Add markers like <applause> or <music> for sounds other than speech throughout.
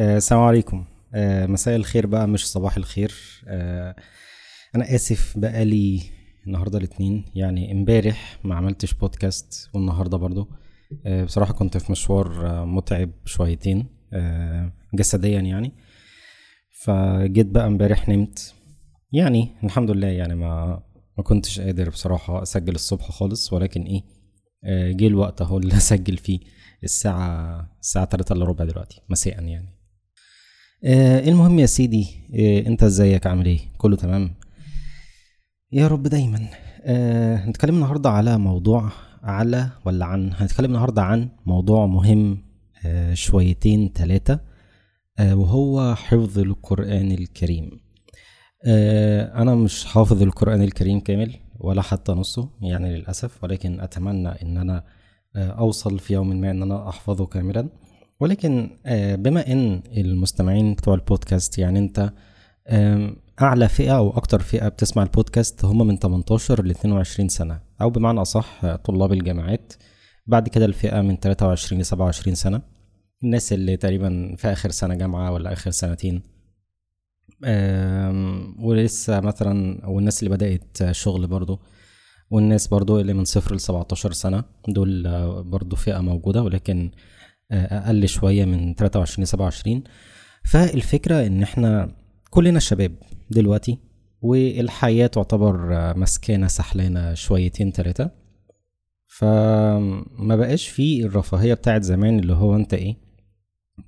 آه، السلام عليكم. آه، مساء الخير بقى مش صباح الخير. آه، أنا آسف بقالي النهارده الاثنين يعني امبارح ما عملتش بودكاست والنهاردة برضو. بصراحة كنت في مشوار متعب شويتين جسديا يعني. فجيت بقى امبارح نمت. يعني الحمد لله يعني ما ما كنتش قادر بصراحة أسجل الصبح خالص ولكن إيه جه الوقت أهو اللي <laughs> أسجل فيه الساعة الساعة 3 إلا ربع دلوقتي مساء يعني. آه المهم يا سيدي آه انت ازيك؟ عامل إيه؟ كله تمام؟ يا رب دايما. آه هنتكلم النهارده على موضوع على ولا عن؟ هنتكلم النهارده عن موضوع مهم آه شويتين ثلاثة آه وهو حفظ القرآن الكريم. آه أنا مش حافظ القرآن الكريم كامل ولا حتى نصه يعني للأسف ولكن أتمنى إن أنا آه أوصل في يوم ما إن أنا أحفظه كاملا. ولكن آه، بما إن المستمعين بتوع البودكاست يعني أنت آم، أعلى فئة أو أكتر فئة بتسمع البودكاست هم من 18 ل 22 سنة أو بمعنى أصح آه، طلاب الجامعات بعد كده الفئة من 23 ل 27 سنة الناس اللي تقريبا في آخر سنة جامعة ولا آخر سنتين ولسه مثلا والناس اللي بدأت شغل برضو والناس برضو اللي من صفر ل 17 سنة دول آه، برضو فئة موجودة ولكن أقل شوية من 23 ل 27 فالفكرة إن إحنا كلنا شباب دلوقتي والحياة تعتبر مسكانه سحلانة شويتين ثلاثة فما بقاش فيه الرفاهية بتاعت زمان اللي هو أنت إيه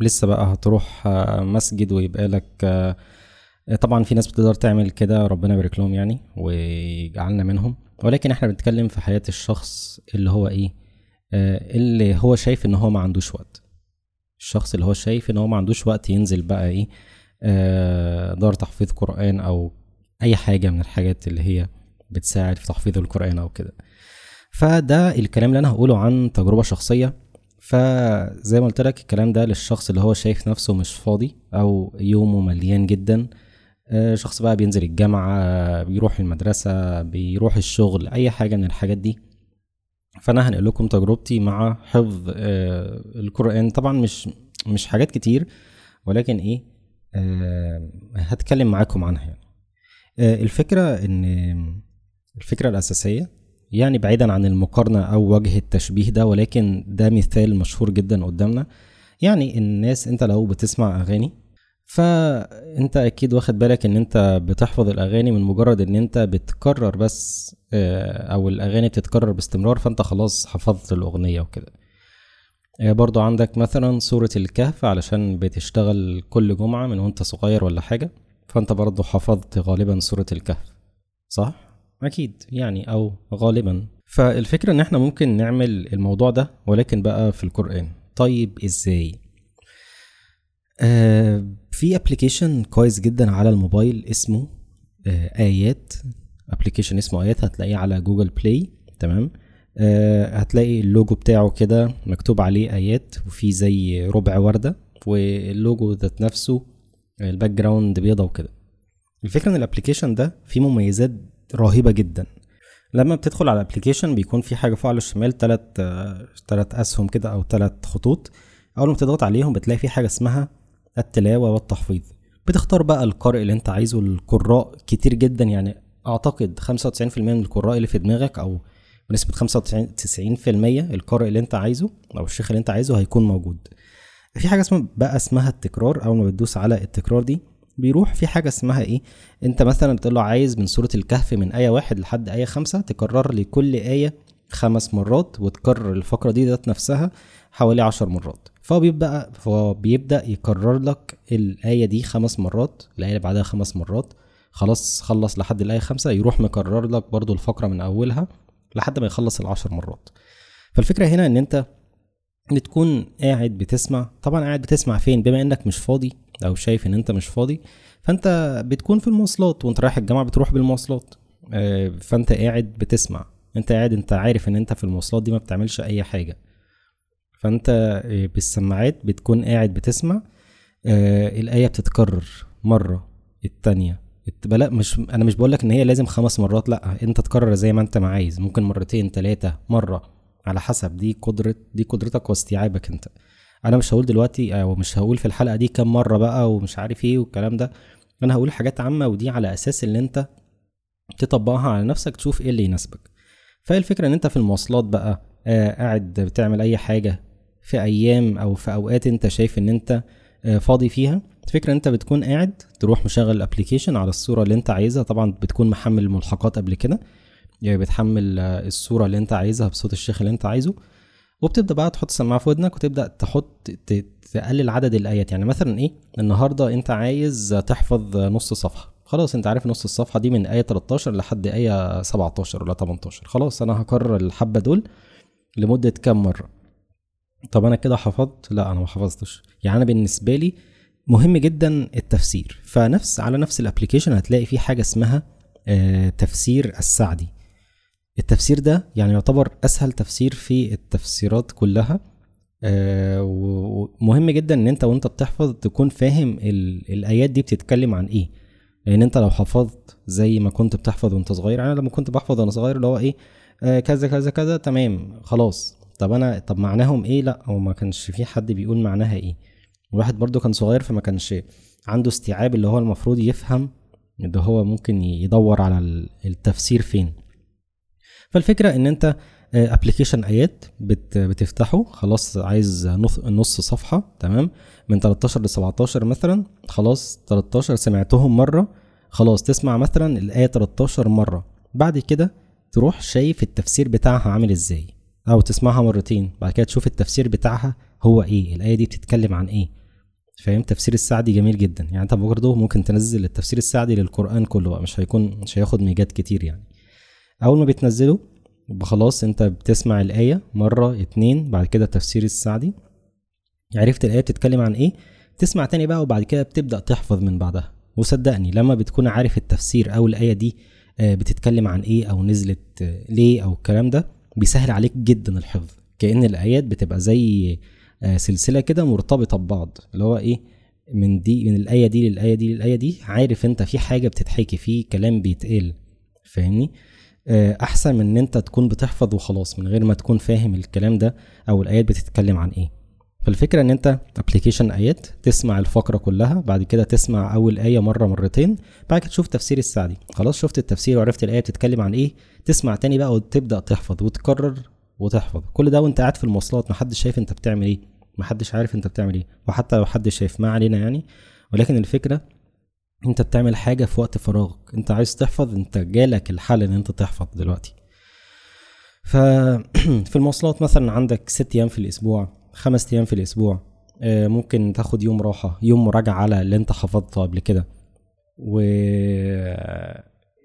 لسه بقى هتروح مسجد ويبقى لك طبعا في ناس بتقدر تعمل كده ربنا يبارك لهم يعني ويجعلنا منهم. ولكن إحنا بنتكلم في حياة الشخص اللي هو إيه اللي هو شايف إن هو ما عندوش وقت. الشخص اللي هو شايف إن هو ما عندوش وقت ينزل بقى إيه آه، دار تحفيظ قرآن أو أي حاجة من الحاجات اللي هي بتساعد في تحفيظ القرآن أو كده. فده الكلام اللي أنا هقوله عن تجربة شخصية. فزي ما قلت لك الكلام ده للشخص اللي هو شايف نفسه مش فاضي أو يومه مليان جدا. آه، شخص بقى بينزل الجامعة بيروح المدرسة بيروح الشغل أي حاجة من الحاجات دي. فأنا هنقل لكم تجربتي مع حفظ آه، القرآن. طبعا مش مش حاجات كتير ولكن إيه آه، هتكلم معاكم عنها يعني. آه، الفكرة إن الفكرة الأساسية يعني بعيدا عن المقارنة أو وجه التشبيه ده ولكن ده مثال مشهور جدا قدامنا. يعني الناس أنت لو بتسمع أغاني فانت أكيد واخد بالك ان انت بتحفظ الاغاني من مجرد ان انت بتكرر بس آه، أو الاغاني بتتكرر باستمرار فانت خلاص حفظت الاغنية وكده آه، برضو عندك مثلا سورة الكهف علشان بتشتغل كل جمعة من وانت صغير ولا حاجة فانت برضو حفظت غالبا سورة الكهف صح؟ أكيد يعني أو غالبا فالفكرة إن إحنا ممكن نعمل الموضوع ده ولكن بقى في القرآن طيب إزاي؟ آه في application كويس جدا على الموبايل اسمه آه آيات. application اسمه آيات هتلاقيه على Google Play تمام؟ آه هتلاقي اللوجو بتاعه كده مكتوب عليه آيات وفي زي ربع وردة واللوجو ذات نفسه ال background بيضة وكده. الفكرة إن ال application ده فيه مميزات رهيبة جدا. لما بتدخل على ال application بيكون في حاجة فوق على الشمال تلات آه، تلات أسهم كده أو تلات خطوط. أول ما تضغط عليهم بتلاقي في حاجة اسمها التلاوة والتحفيظ. بتختار بقى القارئ اللي انت عايزه القراء كتير جدا. يعني أعتقد 95% من القراء اللي في دماغك أو بنسبة 95 90% القارئ اللي انت عايزه أو الشيخ اللي انت عايزه هيكون موجود. في حاجة اسمها بقى اسمها التكرار. أول ما بتدوس على التكرار دي بيروح في حاجة اسمها إيه؟ انت مثلا بتقول له عايز من سوره الكهف من آية واحد لحد آية خمسة تكرر لي كل آية خمس مرات وتكرر الفقرة دي ذات نفسها حوالي عشر مرات. فهو بيبقى فهو بيبدأ يكرر لك الآية دي خمس مرات الآية اللي بعدها خمس مرات. خلاص خلص لحد الآية خمسة يروح مكرر لك برضو الفقرة من أولها لحد ما يخلص العشر مرات. فالفكرة هنا إن أنت بتكون قاعد بتسمع. طبعا قاعد بتسمع فين؟ بما إنك مش فاضي أو شايف إن أنت مش فاضي فأنت بتكون في المواصلات وأنت رايح الجامعة بتروح بالمواصلات. آه، فأنت قاعد بتسمع. انت قاعد انت عارف ان انت في المواصلات دي ما بتعملش اي حاجة. فانت آه، بالسماعات بتكون قاعد بتسمع آه، الآية بتتكرر مرة التانية الت- لا مش أنا مش بقولك إن هي لازم خمس مرات لا أنت تكرر زي ما أنت ما عايز ممكن مرتين تلاتة مرة على حسب دي قدرة دي قدرتك واستيعابك أنت. أنا مش هقول دلوقتي أو مش هقول في الحلقة دي كام مرة بقى ومش عارف إيه والكلام ده. أنا هقول حاجات عامة ودي على أساس إن أنت تطبقها على نفسك تشوف إيه اللي يناسبك. فهي الفكرة إن أنت في المواصلات بقى آه قاعد بتعمل أي حاجة في أيام أو في أوقات أنت شايف إن أنت آه فاضي فيها الفكرة أنت بتكون قاعد تروح مشغل الابلكيشن على الصورة اللي أنت عايزها طبعا بتكون محمل الملحقات قبل كده يعني بتحمل آه الصورة اللي أنت عايزها بصوت الشيخ اللي أنت عايزه وبتبدأ بقى تحط سماعة في ودنك وتبدأ تحط تقلل عدد الآيات. يعني مثلا إيه؟ النهارده أنت عايز تحفظ نص صفحة. خلاص انت عارف نص الصفحة دي من آية 13 لحد آية 17 ولا 18 خلاص أنا هكرر الحبة دول لمدة كام مرة؟ طب أنا كده حفظت؟ لا أنا ما حفظتش. يعني أنا بالنسبة لي مهم جدا التفسير. فنفس على نفس الابلكيشن هتلاقي في حاجة اسمها آه تفسير السعدي. التفسير ده يعني يعتبر أسهل تفسير في التفسيرات كلها. آه ومهم جدا إن أنت وأنت بتحفظ تكون فاهم الآيات دي بتتكلم عن إيه. لأن انت لو حفظت زي ما كنت بتحفظ وانت صغير أنا لما كنت بحفظ وأنا صغير اللي هو إيه آه كذا كذا كذا تمام خلاص. طب أنا طب معناهم إيه؟ لا هو ما كانش في حد بيقول معناها إيه. الواحد برضو كان صغير فما كانش عنده استيعاب اللي هو المفروض يفهم اللي هو ممكن يدور على التفسير فين. فالفكرة ان انت ابلكيشن آيات بت بتفتحه. خلاص عايز نص, نص صفحة تمام؟ من 13 ل 17 مثلا. خلاص 13 سمعتهم مرة. خلاص تسمع مثلا الآية 13 مرة. بعد كده تروح شايف التفسير بتاعها عامل إزاي. أو تسمعها مرتين. بعد كده تشوف التفسير بتاعها هو إيه. الآية دي بتتكلم عن إيه. فاهم؟ تفسير السعدي جميل جدا. يعني أنت برضه ممكن تنزل التفسير السعدي للقرآن كله بقى. مش هيكون مش هياخد ميجات كتير يعني. أول ما بتنزله خلاص انت بتسمع الآية مرة اتنين بعد كده التفسير السعدي. عرفت الآية بتتكلم عن إيه؟ تسمع تاني بقى وبعد كده بتبدأ تحفظ من بعدها. وصدقني لما بتكون عارف التفسير أو الآية دي بتتكلم عن إيه أو نزلت ليه أو الكلام ده بيسهل عليك جدا الحفظ. كأن الآيات بتبقى زي سلسلة كده مرتبطة ببعض. اللي هو إيه؟ من دي من الآية دي للآية دي للآية دي عارف أنت في حاجة بتتحكي في كلام بيتقال. فاهمني؟ أحسن من إن أنت تكون بتحفظ وخلاص من غير ما تكون فاهم الكلام ده أو الآيات بتتكلم عن إيه. فالفكرة إن أنت ابلكيشن آيات تسمع الفقرة كلها بعد كده تسمع أول آية مرة مرتين بعد كده تشوف تفسير السعدي خلاص شفت التفسير وعرفت الآية بتتكلم عن إيه تسمع تاني بقى وتبدأ تحفظ وتكرر وتحفظ. كل ده وأنت قاعد في المواصلات محدش شايف أنت بتعمل إيه محدش عارف أنت بتعمل إيه وحتى لو حد شايف ما علينا يعني. ولكن الفكرة انت بتعمل حاجة في وقت فراغك. انت عايز تحفظ انت جالك الحل ان انت تحفظ دلوقتي. ففي <clears throat> المواصلات مثلا عندك ست أيام في الأسبوع خمس أيام في الأسبوع ممكن تاخد يوم راحة يوم مراجعة على اللي انت حفظته قبل كده.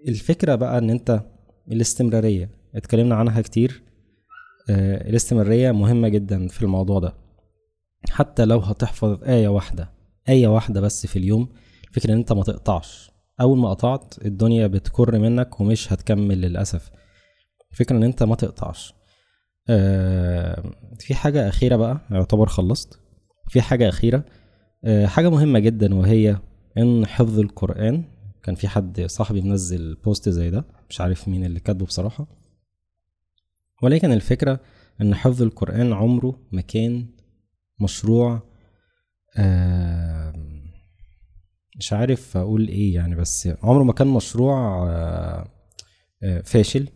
والفكرة بقى ان انت الاستمرارية اتكلمنا عنها كتير. الاستمرارية مهمة جدا في الموضوع ده. حتى لو هتحفظ آية واحدة آية واحدة بس في اليوم فكرة إن أنت ما تقطعش. أول ما قطعت الدنيا بتكر منك ومش هتكمل للأسف. فكرة إن أنت ما تقطعش. آه في حاجة أخيرة بقى يعتبر خلصت. في حاجة أخيرة. آه حاجة مهمة جدا وهي إن حفظ القرآن. كان في حد صاحبي منزل بوست زي ده مش عارف مين اللي كاتبه بصراحة. ولكن الفكرة إن حفظ القرآن عمره ما كان مشروع. آه مش عارف أقول إيه يعني بس عمره ما كان مشروع فاشل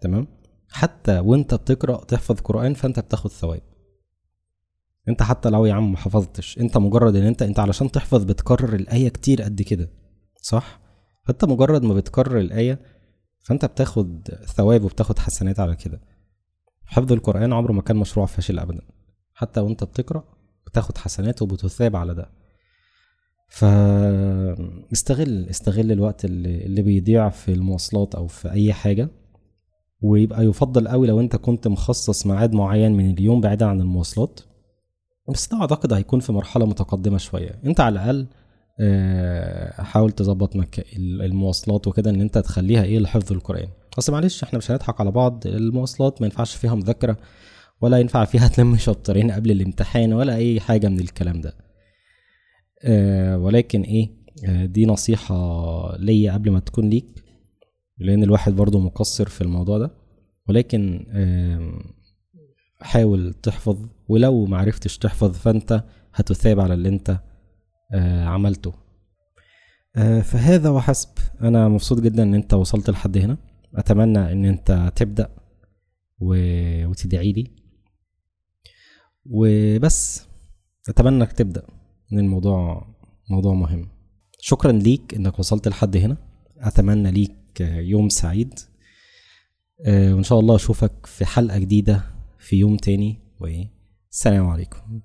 تمام؟ حتى وأنت بتقرأ تحفظ قرآن فأنت بتاخد ثواب. أنت حتى لو يا عم ما حفظتش أنت مجرد إن أنت أنت علشان تحفظ بتكرر الآية كتير قد كده صح؟ فأنت مجرد ما بتكرر الآية فأنت بتاخد ثواب وبتاخد حسنات على كده. حفظ القرآن عمره ما كان مشروع فاشل ابدا. حتى وأنت بتقرأ بتاخد حسنات وبتثاب على ده. فاستغل استغل الوقت اللي, اللي بيضيع في المواصلات أو في أي حاجة ويبقى يفضل قوي لو أنت كنت مخصص ميعاد معين من اليوم بعيدا عن المواصلات. بس ده أعتقد هيكون في مرحلة متقدمة شوية. أنت على الأقل حاول تظبط. المواصلات وكده إن أنت تخليها إيه لحفظ القرآن. أصل معلش إحنا مش هنضحك على بعض. المواصلات ما ينفعش فيها مذاكرة ولا ينفع فيها <laughs> تلم شابترين قبل الامتحان ولا أي حاجة من الكلام ده. آه ولكن إيه آه دي نصيحة ليا قبل ما تكون ليك لأن الواحد برضو مقصر في الموضوع ده. ولكن آه حاول تحفظ ولو معرفتش تحفظ فأنت هتثاب على اللي أنت آه، عملته. آه، فهذا وحسب. أنا مبسوط جدا إن أنت وصلت لحد هنا. أتمنى إن أنت تبدأ و... وتدعي لي. وبس أتمنى إنك تبدأ. إن الموضوع موضوع مهم. شكرا ليك إنك وصلت لحد هنا. أتمنى ليك يوم سعيد. آه، وإن شاء الله أشوفك في حلقة جديدة في يوم تاني. والسلام عليكم.